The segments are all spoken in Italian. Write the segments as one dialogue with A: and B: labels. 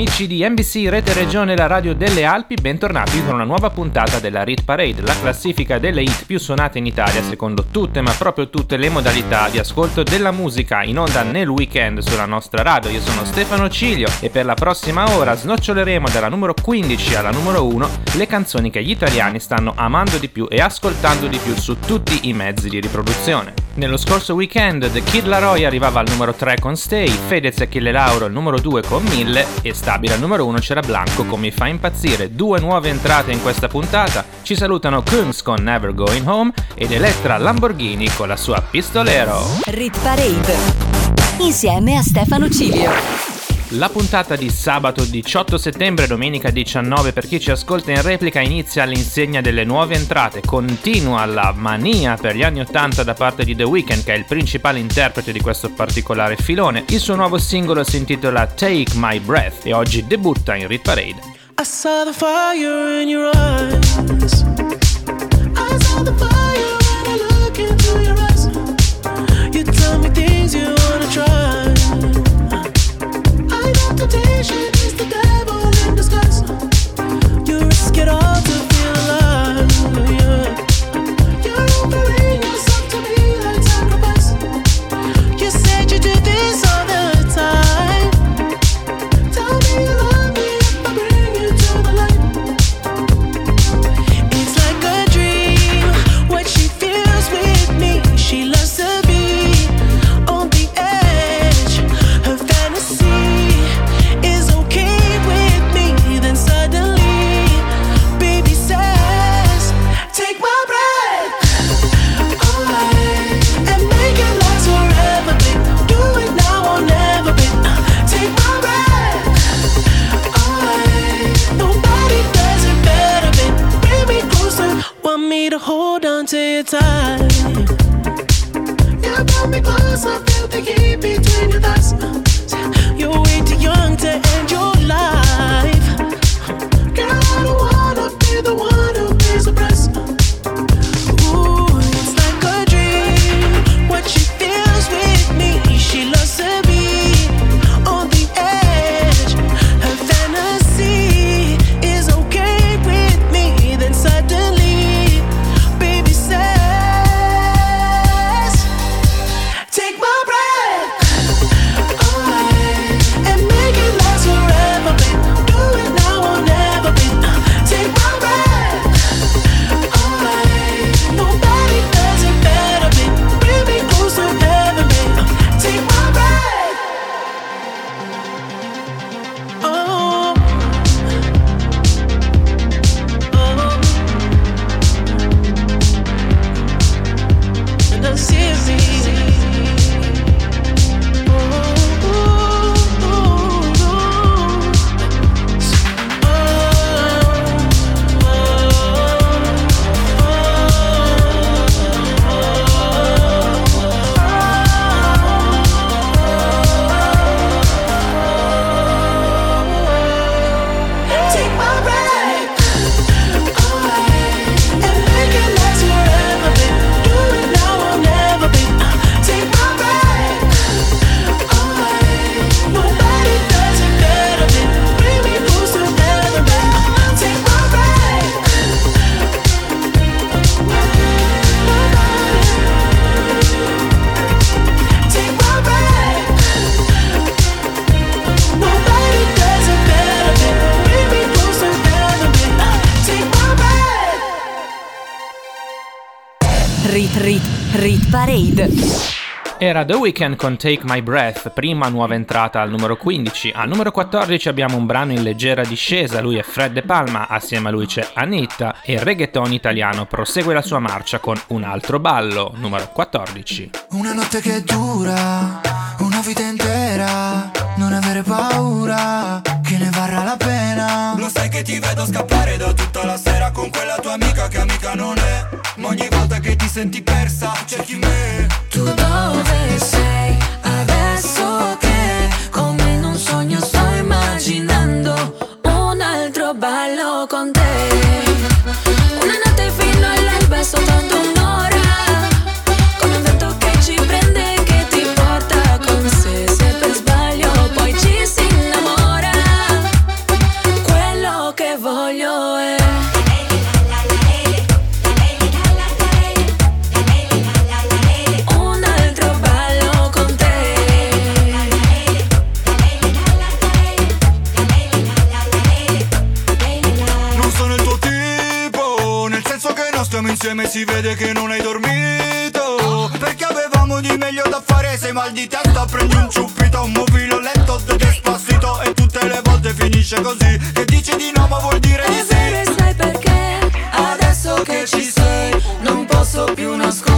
A: Amici di NBC Rete Regione la radio delle Alpi, bentornati con una nuova puntata della Rit Parade, la classifica delle hit più suonate in Italia secondo tutte, ma proprio tutte le modalità di ascolto della musica in onda nel weekend sulla nostra radio. Io sono Stefano Cilio e per la prossima ora snoccioleremo dalla numero 15 alla numero 1 le canzoni che gli italiani stanno amando di più e ascoltando di più su tutti i mezzi di riproduzione. Nello scorso weekend The Kid Laroi arrivava al numero 3 con Stay, Fedez e Achille Lauro al numero 2 con 1000 e stabile al numero 1 c'era Blanco con Mi fa impazzire. Due nuove entrate in questa puntata. Ci salutano Kunz con Never Going Home ed Elettra Lamborghini con la sua Pistolero.
B: Rit Parade. Insieme a Stefano Cilio.
A: La puntata di sabato 18 settembre domenica 19 per chi ci ascolta in replica inizia all'insegna delle nuove entrate, continua la mania per gli anni 80 da parte di The Weeknd che è il principale interprete di questo particolare filone. Il suo nuovo singolo si intitola Take My Breath e oggi debutta in Rit Parade. Era The Weeknd con Take My Breath, prima nuova entrata al numero 15. Al numero 14 abbiamo un brano in leggera discesa, lui è Fred De Palma, assieme a lui c'è Anita e il reggaeton italiano prosegue la sua marcia con un altro ballo, numero 14.
C: Una notte che dura, una vita intera, non avere paura, che ne varrà la pena.
D: Lo sai che ti vedo scappare da tutta la sera con quella tua
E: senti persa, cerchi me insieme si vede che non hai dormito. Perché avevamo di meglio da fare Sei mal di testa prendi un ciuppito Un movilo lento de despacito E tutte le volte finisce così. Che dici di no ma vuol dire di
D: vero e
E: sì.
D: sai perché? Adesso che ci sei Non posso più nasconderti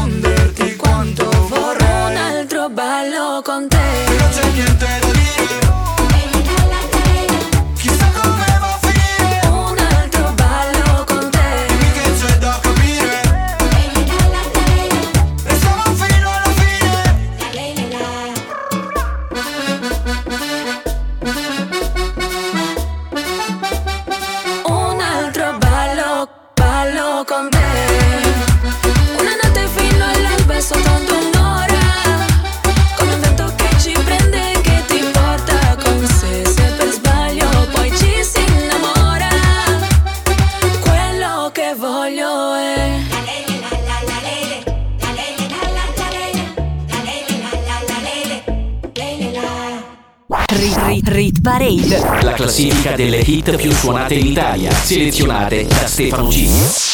B: Parade.
F: La classifica delle hit più suonate in Italia, selezionate da Stefano G.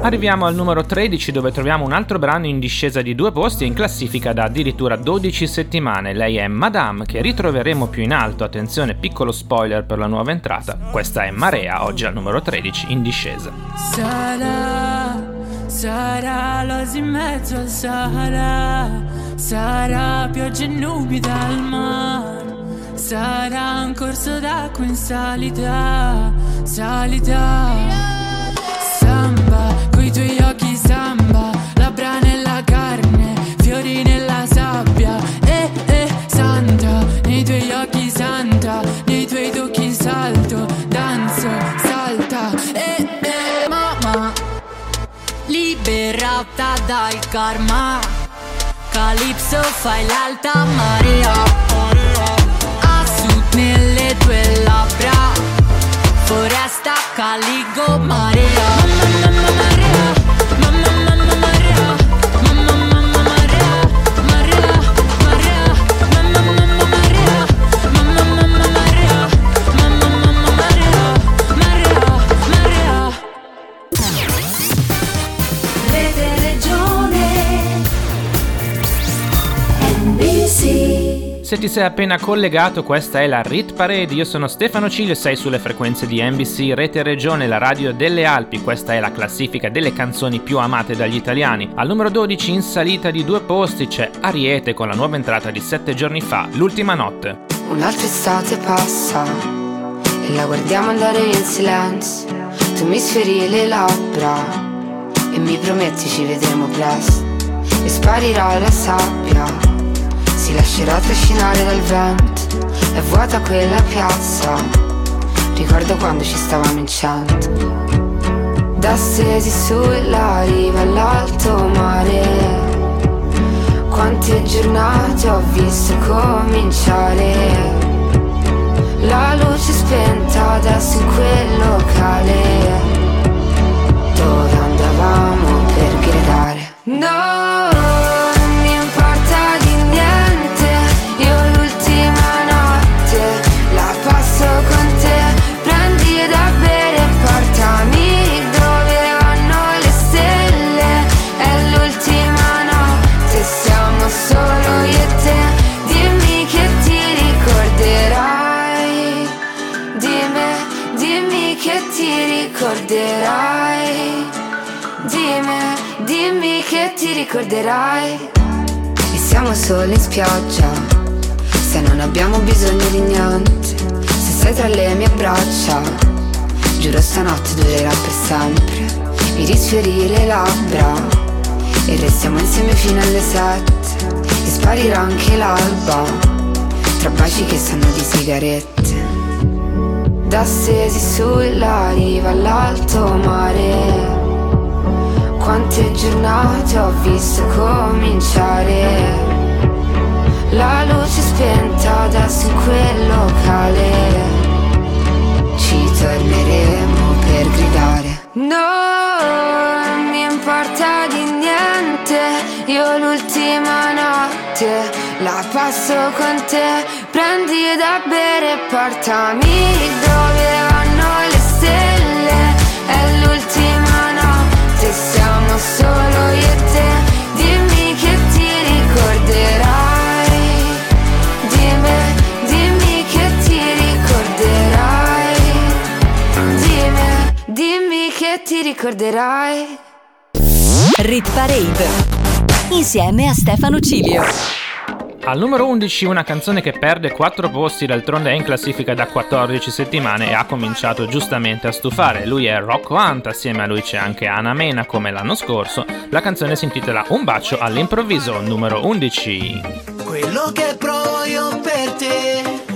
G: Arriviamo al numero 13 dove troviamo un altro brano in discesa di due posti e in classifica da addirittura 12 settimane. Lei è Madame che ritroveremo più in alto, attenzione piccolo spoiler per la nuova entrata. Questa è Marea, oggi al numero 13 in discesa.
H: Sarà, sarà l'oasi in mezzo al Sahara, sarà pioggia e nubi dal mare, sarà un corso d'acqua in salita, salita. Samba, coi tuoi occhi samba, labbra nella carne, fiori nella sabbia, eh eh santa, nei tuoi occhi santa, nei tuoi tocchi salto, danzo, salta, eh eh mamma, liberata dal karma, Calypso fai l'alta marea, nelle tue labbra. Foresta Caligo marea
G: Se ti sei appena collegato, questa è la Rit Parade. Io sono Stefano Ciglio sei sulle frequenze di NBC Rete Regione, la radio delle Alpi. Questa è la classifica delle canzoni più amate dagli italiani. Al numero 12 in salita di due posti c'è Ariete con la nuova entrata di sette giorni fa, L'ultima notte.
I: Un'altra estate passa e la guardiamo andare in silenzio. Tu mi sferi le labbra e mi prometti ci vedremo presto. E sparirà la sabbia, si lascerà trascinare dal vento. È vuota quella piazza, ricordo quando ci stavamo in cento. Da stesi sulla riva all'alto mare. Quante giornate ho visto cominciare La luce spenta adesso in quel locale Dove andavamo per gridare No, ricorderai? E siamo solo in spiaggia. Se non abbiamo bisogno di niente Se sei tra le mie braccia Giuro stanotte durerà per sempre. Mi risfiori le labbra E restiamo insieme fino alle sette. E sparirà anche l'alba Tra baci che sanno di sigarette. Da stesi sulla riva all'alto mare quante giornate ho visto cominciare. La luce spenta adesso in quel locale. Ci torneremo per gridare. Non mi importa di niente Io l'ultima notte la passo con te. Prendi da bere e portami dove ti ricorderai
B: Rit Parade insieme a Stefano Cilio.
G: Al numero 11 una canzone che perde 4 posti, d'altronde è in classifica da 14 settimane e ha cominciato giustamente a stufare. Lui è Rocco Hunt, assieme a lui c'è anche Anna Mena come l'anno scorso. La canzone si intitola Un bacio all'improvviso, numero 11.
J: Quello che provo io per te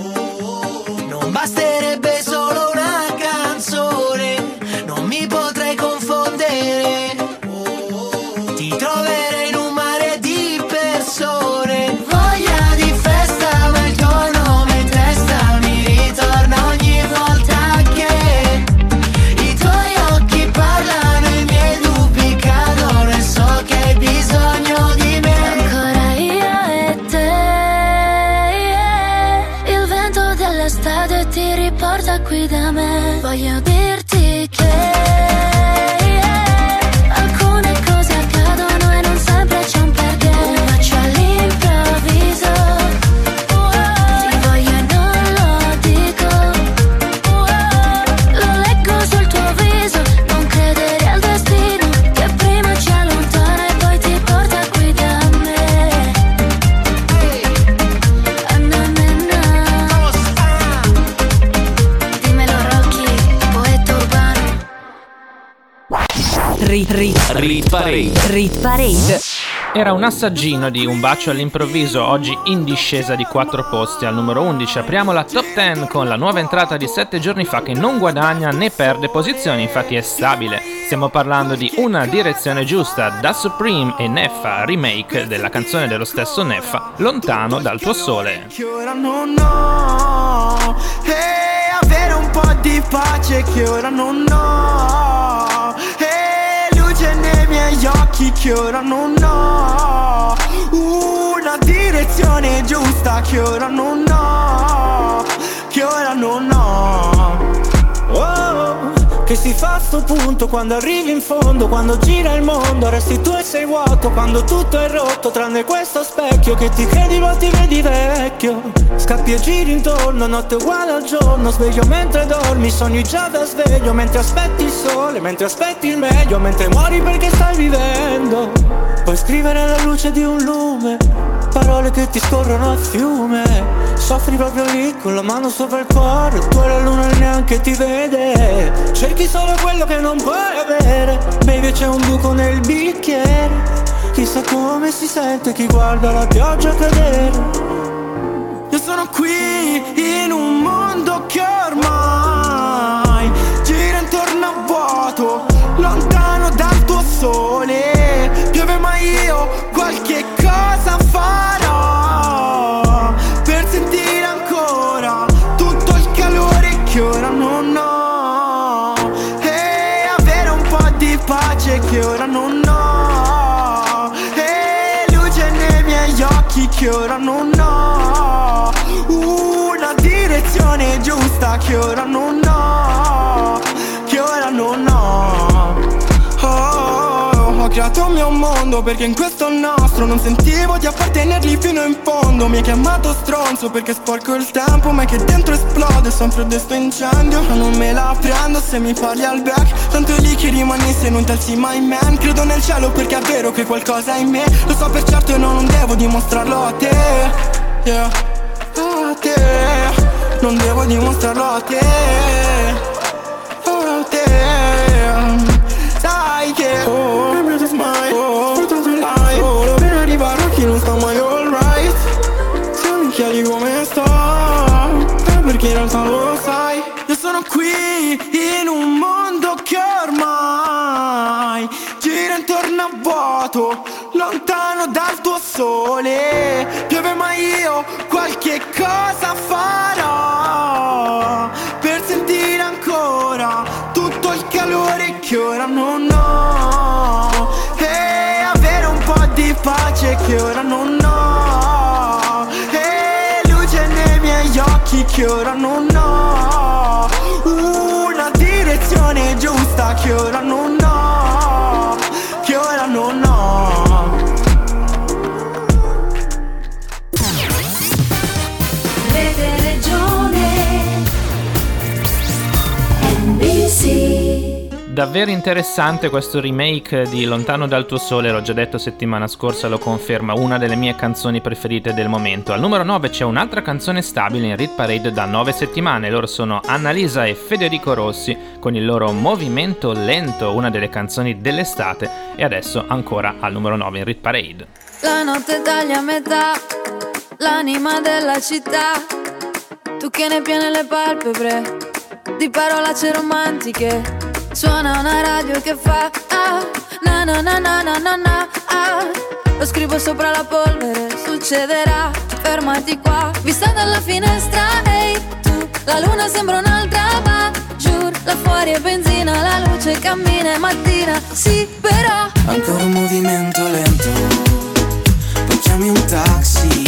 F: Parade.
B: rit Parade.
G: Era un assaggino di Un bacio all'improvviso, oggi in discesa di 4 posti al numero 11. Apriamo la top 10 con la nuova entrata di 7 giorni fa che non guadagna né perde posizioni, infatti è stabile. Stiamo parlando di Una direzione giusta da Supreme e Neffa, remake della canzone dello stesso Neffa, Lontano dal tuo sole.
J: che ora non ho E avere un po' di pace che ora non ho che ora non ho Una direzione giusta che ora non ho Che ora non ho. Oh, che si fa sto punto quando arrivi in fondo Quando gira il mondo resti tu e sei vuoto Quando tutto è rotto tranne questo specchio Che ti credi ma ti vedi vecchio. Scappi e giri intorno, notte uguale al giorno Sveglio mentre dormi, sogni già da sveglio Mentre aspetti il sole, mentre aspetti il meglio Mentre muori perché stai vivendo. Puoi scrivere alla luce di un lume Parole che ti scorrono a fiume Soffri proprio lì con la mano sopra il cuore Tu la luna neanche ti vede. Cerchi solo quello che non puoi avere Baby c'è un buco nel bicchiere. Chissà come si sente chi guarda la pioggia cadere. Io sono qui in un mondo che ormai Gira intorno a vuoto Lontano dal tuo sole. Piove ma io giusta che ora non ho Che ora non ho. Oh, ho creato un mio mondo perché in questo nostro non sentivo di appartenergli fino in fondo. Mi hai chiamato stronzo perché sporco il tempo ma è che dentro esplode sempre questo incendio. Ma non me la prendo se mi parli al back. Tanto è lì che rimani se non telsi mai man. Credo nel cielo perché è vero che qualcosa è in me. Lo so per certo e no, non devo dimostrarlo a te. Yeah, a te non devo dimostrarlo a te. Oh, a te. Sai che Oh, I'm just mine. Oh, portato in live Oh, oh, oh. a chi non sta mai alright. Se mi chiedi come sto. Perché in sai. Io sono qui in un mondo che ormai Gira intorno a vuoto Lontano dal tuo sole. Piove ma io qualche cosa farò. Per sentire ancora Tutto il calore che ora non ho. E avere un po' di pace che ora non ho. E luce nei miei occhi che ora non ho
G: Davvero interessante questo remake di Lontano dal tuo sole, l'ho già detto settimana scorsa, lo conferma, una delle mie canzoni preferite del momento. Al numero 9 c'è un'altra canzone stabile in Rit Parade da 9 settimane, loro sono Annalisa e Federico Rossi con il loro Movimento Lento, una delle canzoni dell'estate e adesso ancora al numero 9 in Rit Parade.
K: La notte taglia a metà, l'anima della città. Tu che ne piene le palpebre, di parolacce romantiche. Suona una radio che fa ah, na na na na na na na ah. Lo scrivo sopra la polvere, succederà, fermati qua. Vista dalla finestra, ehi tu, la luna sembra un'altra, ma giù, là fuori è benzina, la luce cammina, è mattina, sì, però.
C: Ancora un movimento lento Poi chiami un taxi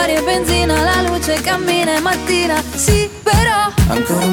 K: fuori benzina, la luce cammina È mattina, sì però
C: Ancora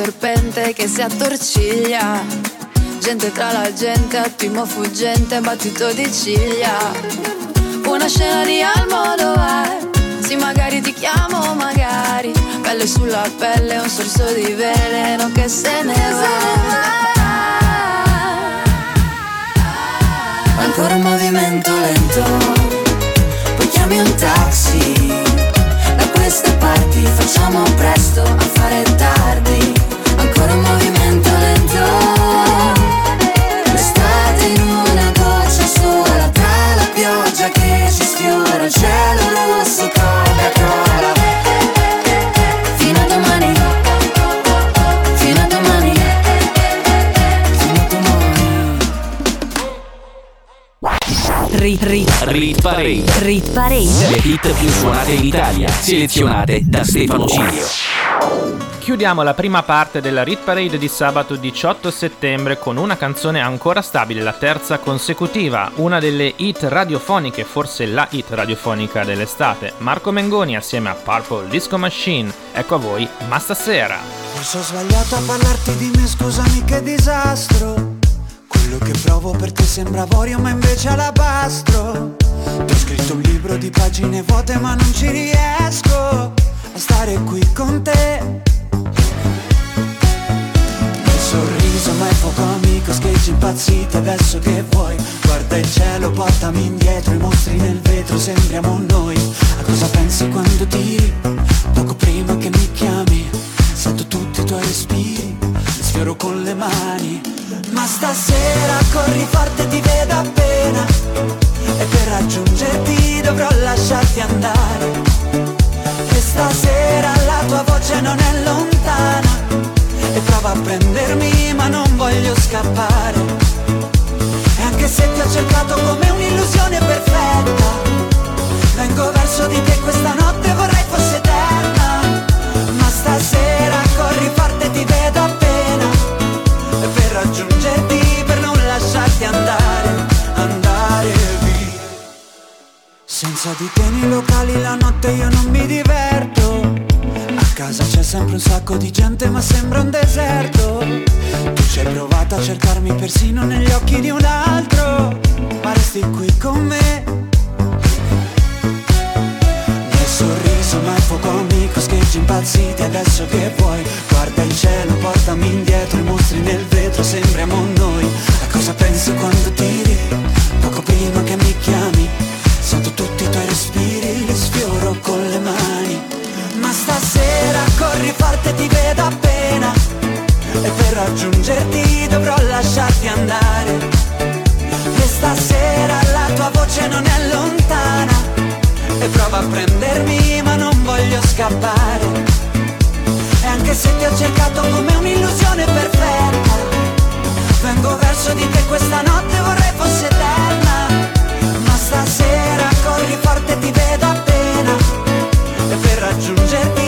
K: serpente che si attorciglia. Gente tra la gente, attimo fuggente, battito di ciglia. Una scena di Almodovar Sì, magari ti chiamo, magari. Pelle sulla pelle, un sorso di veleno che se ne va.
C: Ancora un movimento lento. Poi chiami un taxi
B: rit
F: parade. Le hit più suonate in Italia, selezionate da Stefano Cilio.
G: Chiudiamo la prima parte della Rit Parade di sabato 18 settembre con una canzone ancora stabile, la terza consecutiva, una delle hit radiofoniche, forse la hit radiofonica dell'estate. Marco Mengoni assieme a Purple Disco Machine. Ecco a voi, ma stasera.
L: Forse ho sbagliato a parlarti di me, scusami che disastro. Quello che provo per te sembra avorio ma invece alabastro. Ti ho scritto un libro di pagine vuote ma non ci riesco a stare qui con te. Il sorriso ma è poco amico, scheggi impazziti adesso che vuoi Guarda il cielo, portami indietro, i mostri nel vetro, sembriamo noi A Cosa pensi quando tiri? Poco prima che mi chiami Sento tutti i tuoi respiri sfioro con le mani Ma stasera corri forte ti vedo appena. E per raggiungerti dovrò lasciarti andare. E stasera la tua voce non è lontana. E prova a prendermi ma non voglio scappare. E anche se ti ho cercato come un'illusione perfetta Vengo verso di te questa notte vorrei fosse eterna Senza di te nei locali la notte io non mi diverto. A casa c'è sempre un sacco di gente ma sembra un deserto. Tu ci hai provato a cercarmi persino negli occhi di un altro Ma resti qui con me. Nel sorriso ma il fuoco amico scheggi impazziti adesso che vuoi? Guarda il cielo, portami indietro, i mostri nel vetro, sembriamo noi. A cosa pensi quando tiri? Poco prima che mi chiami Sento tutti i tuoi respiri, li sfioro con le mani. Ma stasera corri forte ti vedo appena. E per raggiungerti dovrò lasciarti andare. E stasera la tua voce non è lontana. E prova a prendermi ma non voglio scappare. E anche se ti ho cercato come un'illusione perfetta Vengo verso di te questa notte vorrei fosse eterna stasera corri forte ti vedo appena. E per raggiungerti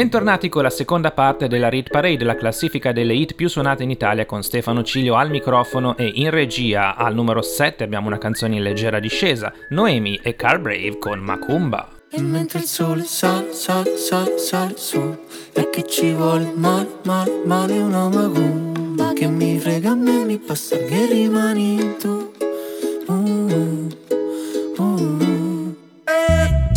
G: Bentornati con la seconda parte della Read Parade, la classifica delle hit più suonate in Italia con Stefano Cilio al microfono e in regia al numero 7 abbiamo una canzone in leggera discesa, Noemi e Car Brave con Macumba.
M: E mentre il sole sale, sale, sale, sale su E che ci vuole male, male, male una macumba Che mi frega a me, mi basta che rimani tu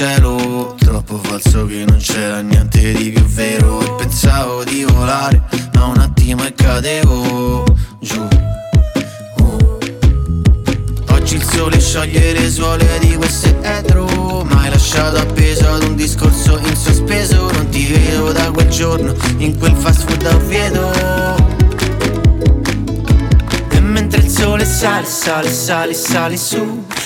N: cielo. Troppo falso che non c'era niente di più vero. E pensavo di volare ma un attimo e cadevo giù. Oh. Oggi il sole scioglie le suole di questo etro. Ma hai lasciato appeso ad un discorso in sospeso. Non ti vedo da quel giorno in quel fast food a Oviedo E mentre il sole sale, sale, sale, sale su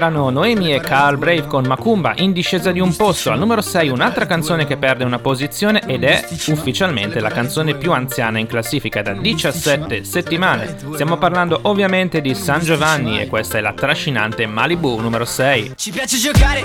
G: Erano Noemi e Carl Brave con Macumba in discesa di un posto. Al numero 6 un'altra canzone che perde una posizione ed è ufficialmente la canzone più anziana in classifica da 17 settimane. Stiamo parlando ovviamente di San Giovanni e questa è la trascinante Malibu numero 6.
O: Ci piace giocare,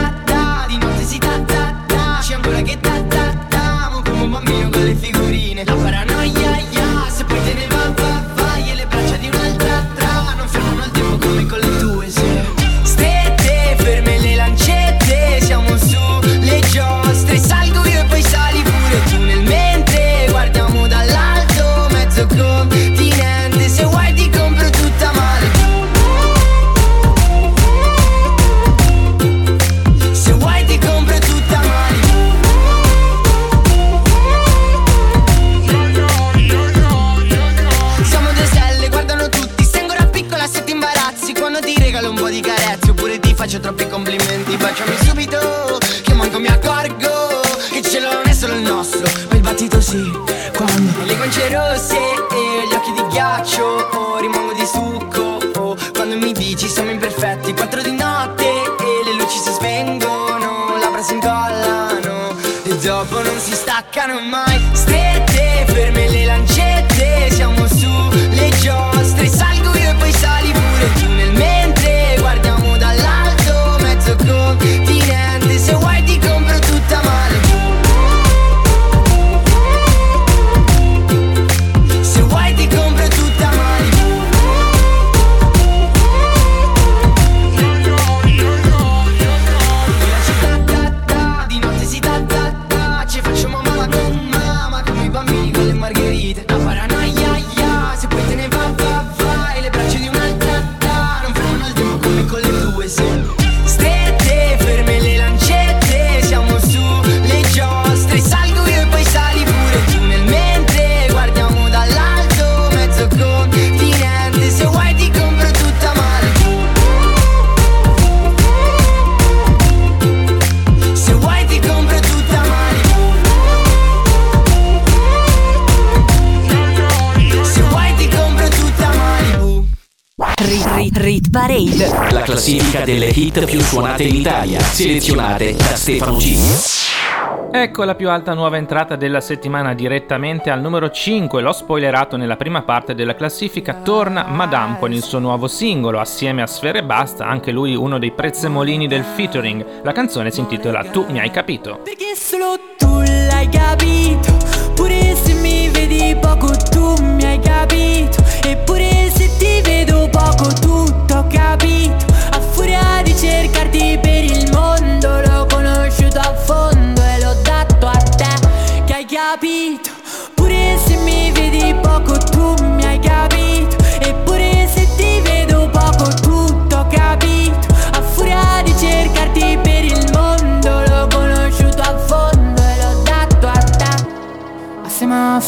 F: hit più suonate in Italia, selezionate da Stefano G.
G: Ecco la più alta nuova entrata della settimana direttamente al numero 5, l'ho spoilerato nella prima parte della classifica, torna Madame con il suo nuovo singolo, assieme a Sfere Basta, anche lui uno dei prezzemolini del featuring. La canzone si intitola Tu mi hai capito.
H: Perché solo tu l'hai capito Pure se mi vedi poco tu mi hai capito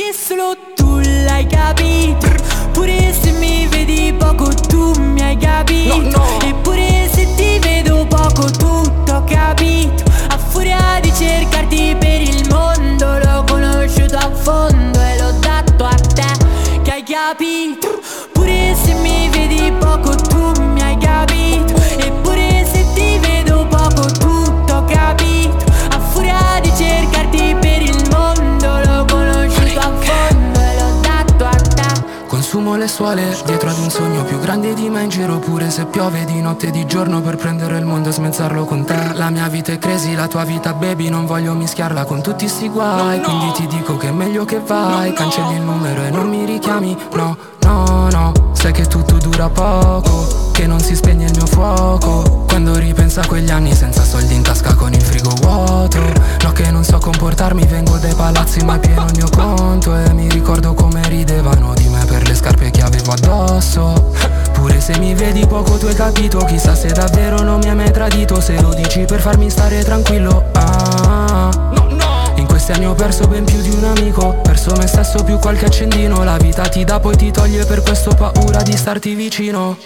H: Perché solo tu l'hai capito. Pure se mi vedi poco tu mi hai capito. Eppure se ti vedo poco tutto ho capito. A furia di cercarti per il mondo L'ho conosciuto a fondo e l'ho dato a te Che hai capito. Pure se mi vedi poco tu mi hai capito
M: vuole Dietro ad un sogno più grande di me in giro Pure se piove di notte e di giorno Per prendere il mondo e smezzarlo con te. La mia vita è crazy, la tua vita baby Non voglio mischiarla con tutti sti guai. No, no. Quindi ti dico che è meglio che vai no, Cancelli il numero e non mi richiami. No, no, no Sai che tutto dura poco Che non si spegne il mio fuoco. Quando ripenso a quegli anni senza soldi in tasca con il frigo vuoto. No che non so comportarmi Vengo dai palazzi ma pieno il mio conto. E mi ricordo come ridevano di me Per le scarpe che avevo addosso. Pure se mi vedi poco tu hai capito Chissà se davvero non mi hai mai tradito. Se lo dici per farmi stare tranquillo ah, no, no. Questi anni ho perso ben più di un amico. Perso me stesso più qualche accendino. La vita ti dà poi ti toglie Per questo paura di starti vicino.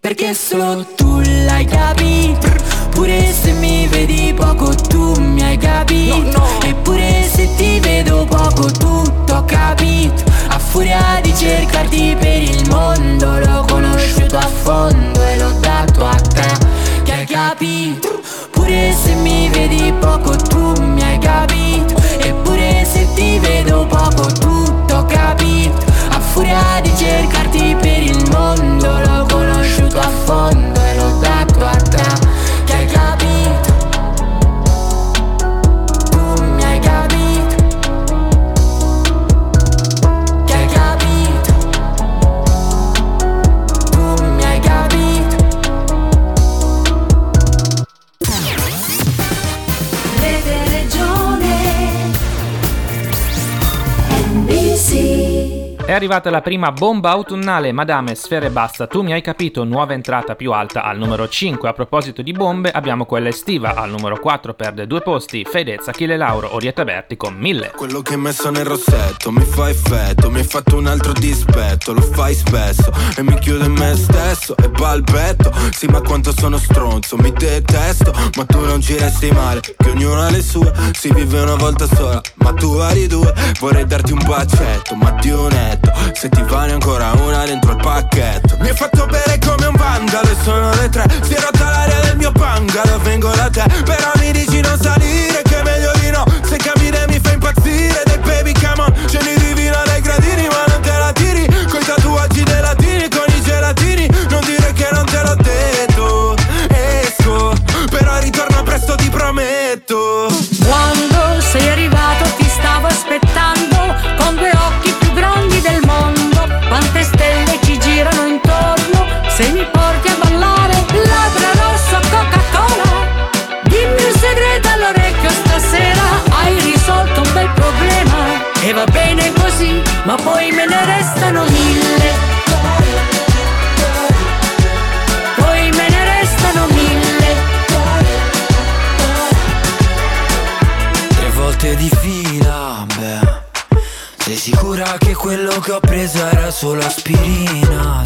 H: Perché solo tu l'hai capito. Pure se mi vedi poco tu mi hai capito. No, no. Eppure se ti vedo poco tutto ho capito. A furia di cercarti per il mondo L'ho conosciuto a fondo e l'ho dato a te. Che hai capito Pure se mi vedi poco tu mi hai capito. Eppure se ti vedo poco tutto capito. A furia di cercarti per il mondo L'ho conosciuto a fondo
G: arrivata la prima bomba autunnale, Madame Sfere Basta, tu mi hai capito, nuova entrata più alta al numero 5. A proposito di bombe, abbiamo quella estiva, al numero 4 perde due posti, Fedez, Achille Lauro, Orietta Berti con 1000.
P: Quello che hai messo nel rossetto mi fa effetto, mi hai fatto un altro dispetto, lo fai spesso e mi chiude in me stesso e balbetto. Sì, ma quanto sono stronzo, mi detesto, ma tu non ci resti male, che ognuno ha le sue, si vive una volta sola, ma tu vari due, vorrei darti un bacetto, ma di un letto, se ti vale ancora una dentro il pacchetto. Mi hai fatto bere come un vandalo e sono le tre, si è rotta l'aria del mio bungalow, vengo da te, però mi dici non salire, che è meglio di no, se cammini mi fa impazzire, dei baby come on, scendi divina dai gradini, ma non te la tiri, coi tatuaggi dei latini, con i gelatini, non dire che non te l'ho detto, esco, però ritorno presto ti prometto.
Q: Solo aspirina?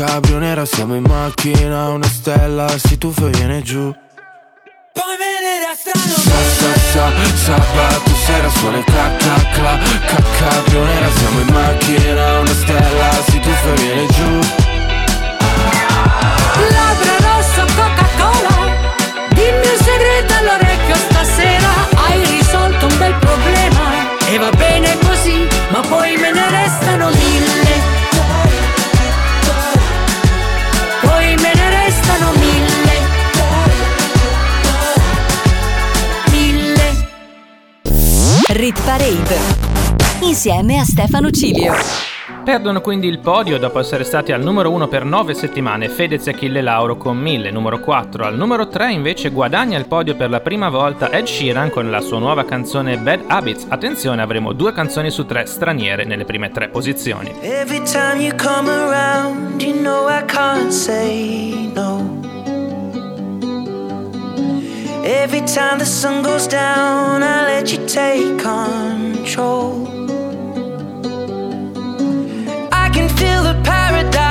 P: Cabrio nera Siamo in macchina, una stella si tuffa e viene giù.
H: Poi me ne restano
P: Sa, sa, sa, sabato sera suona il cla, cla, cla, ca, cabrio nera Siamo in macchina, una stella si tuffa e viene giù
B: Hit Parade insieme a Stefano Cilio.
G: Perdono quindi il podio dopo essere stati al numero 1 per 9 settimane Fedez e Achille Lauro con 1000, numero 4. Al numero 3 invece guadagna il podio per la prima volta Ed Sheeran con la sua nuova canzone Bad Habits. Attenzione, avremo due canzoni su tre straniere nelle prime tre posizioni.
A: Every time you come around, you know I can't say no. Every time the sun goes down, I let you take control. I can feel the paradise.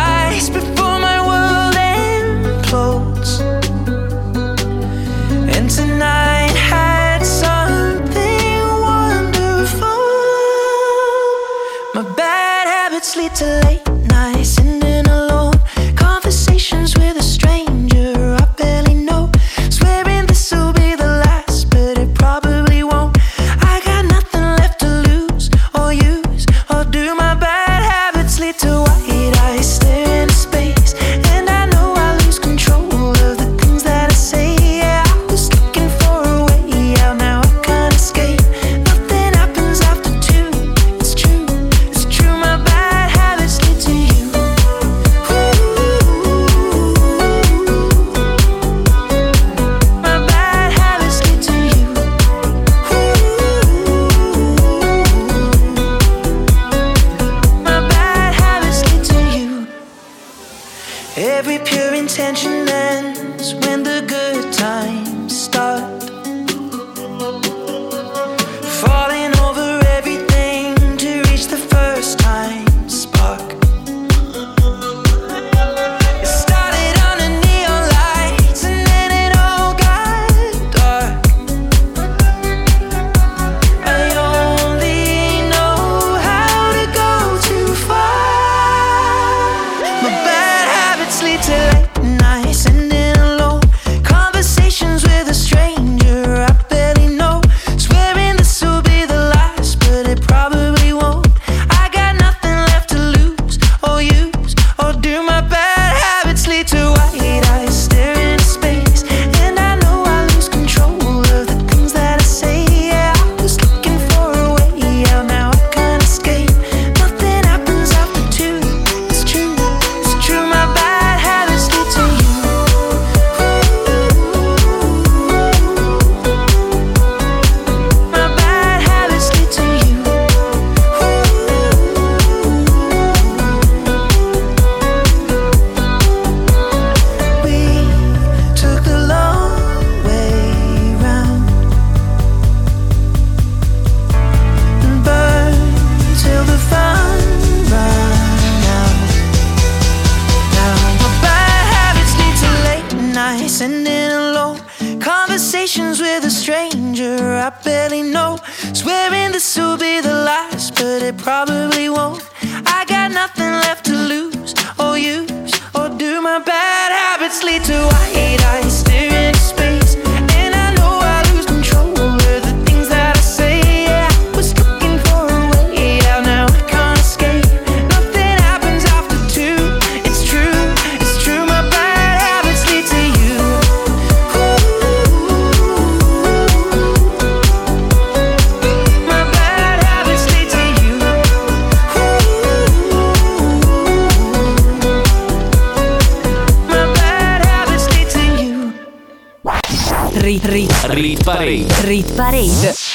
B: Rit, rit,
F: rit parade.
B: Rit parade.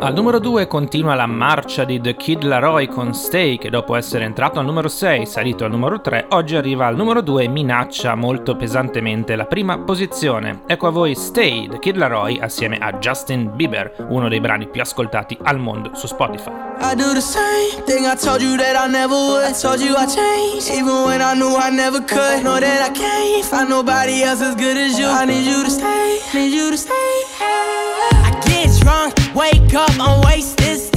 G: Al numero 2 continua la marcia di The Kid Laroi con Stay, che dopo essere entrato al numero 6, salito al numero 3, oggi arriva al numero 2 e minaccia molto pesantemente la prima posizione. Ecco a voi Stay, The Kid Laroi, assieme a Justin Bieber, uno dei brani più ascoltati al mondo su Spotify.
J: I do the same thing I told you that I never would. I told you I changed, even when I knew I never could. Know that I can't find nobody else as good as you. I need you to stay, need you to stay. I get drunk. Wake up, I'm wasted.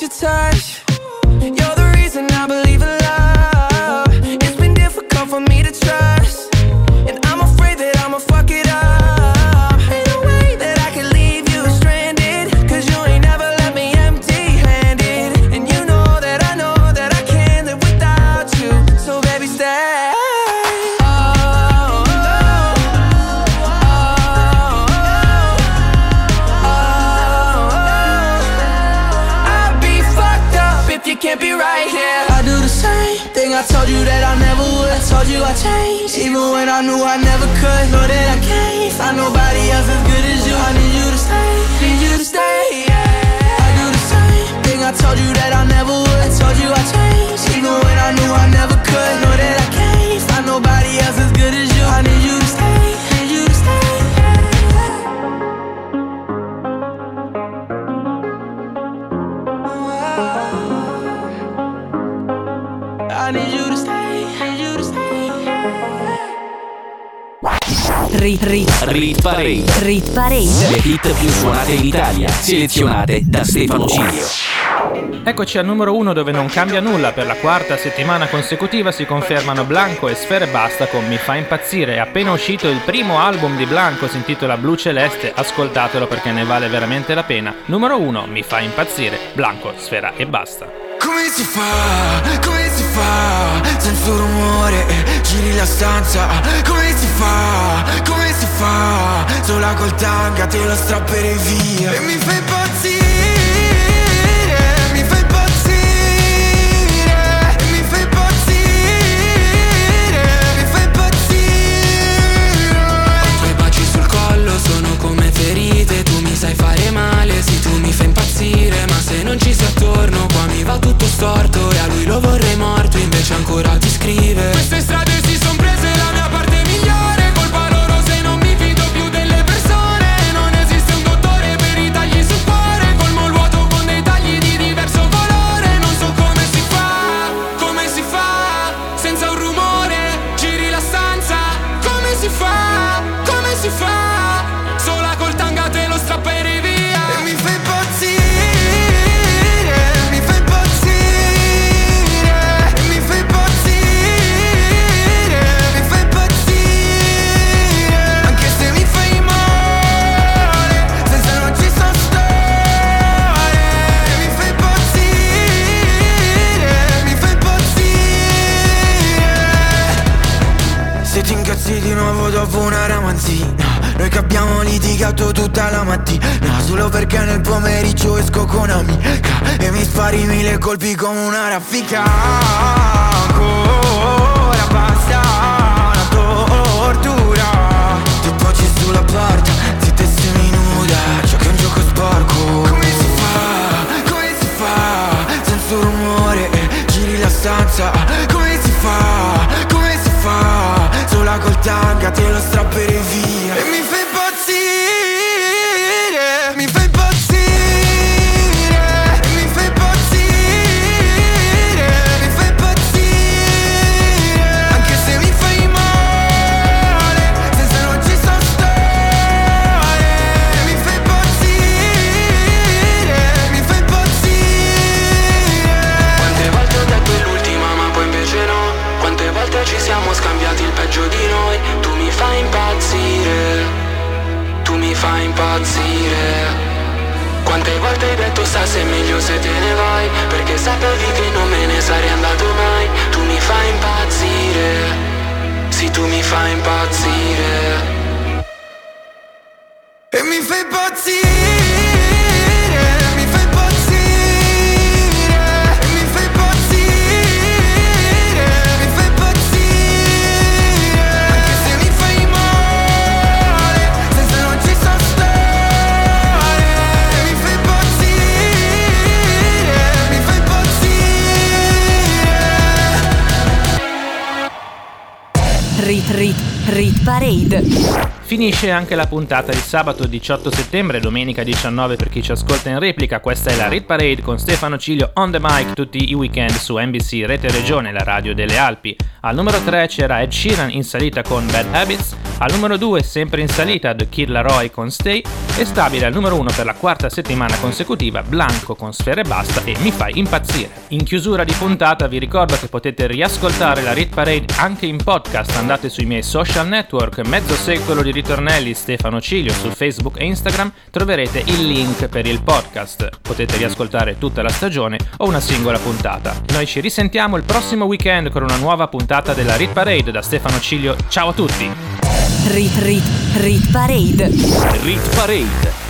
B: your
J: touch. Parade. Le hit più suonate in Italia, selezionate da Stefano Cilio.
G: Eccoci al numero 1 dove non cambia nulla, per la quarta settimana consecutiva si confermano Blanco e Sfere Basta con Mi fa impazzire. È appena uscito il primo album di Blanco, si intitola Blu Celeste, ascoltatelo perché ne vale veramente la pena. Numero 1, Mi fa impazzire, Blanco, Sfera e Basta.
C: Come si fa, come si fa, senza rumore, giri la stanza. Come si fa, come si fa, sola col tanga te lo strapperei via. E mi fai impazzire, mi fai impazzire. Mi fai impazzire, mi fai impazzire.
D: I tuoi baci sul collo sono come ferite. Tu mi sai fare male, sì tu mi fai impazzire. Ma se non ci sei attorno qua mi va tutto storto E a lui lo vorrei morto invece ancora ti scrive. Queste strade si
C: Ti incazzi di nuovo dopo una ramanzina Noi che abbiamo litigato tutta la mattina. Solo perché nel pomeriggio esco con amica E mi spari mille colpi come una raffica. Ancora basta una tortura. Ti poggi sulla porta, zitta e seminuda. Giochi un gioco sporco. Come si fa, come si fa? Senza rumore, giri la stanza Tanga te lo strapperei via
D: sta se è meglio se te ne vai Perché sapevi che non me ne sarei andato mai. Tu mi fai impazzire Sì tu mi fai impazzire.
C: E mi fai impazzire
B: rit, parade.
G: Finisce anche la puntata di sabato 18 settembre domenica 19 per chi ci ascolta in replica. Questa è la Rit Parade con Stefano Cilio on the mic tutti i weekend su NBC Rete Regione, la radio delle Alpi. Al numero 3 c'era Ed Sheeran in salita con Bad Habits. Al numero 2, sempre in salita, The Kid Laroi con Stay e stabile al numero 1 per la quarta settimana consecutiva Blanco con Sfere Basta e Mi Fai Impazzire. In chiusura di puntata vi ricordo che potete riascoltare la Rit Parade anche in podcast, andate sui miei social network, mezzo secolo di ritornelli Stefano Cilio su Facebook e Instagram, troverete il link per il podcast. Potete riascoltare tutta la stagione o una singola puntata. Noi ci risentiamo il prossimo weekend con una nuova puntata della Rit Parade da Stefano Cilio. Ciao a tutti!
B: Rit Rit Rit Parade.
F: Rit Parade.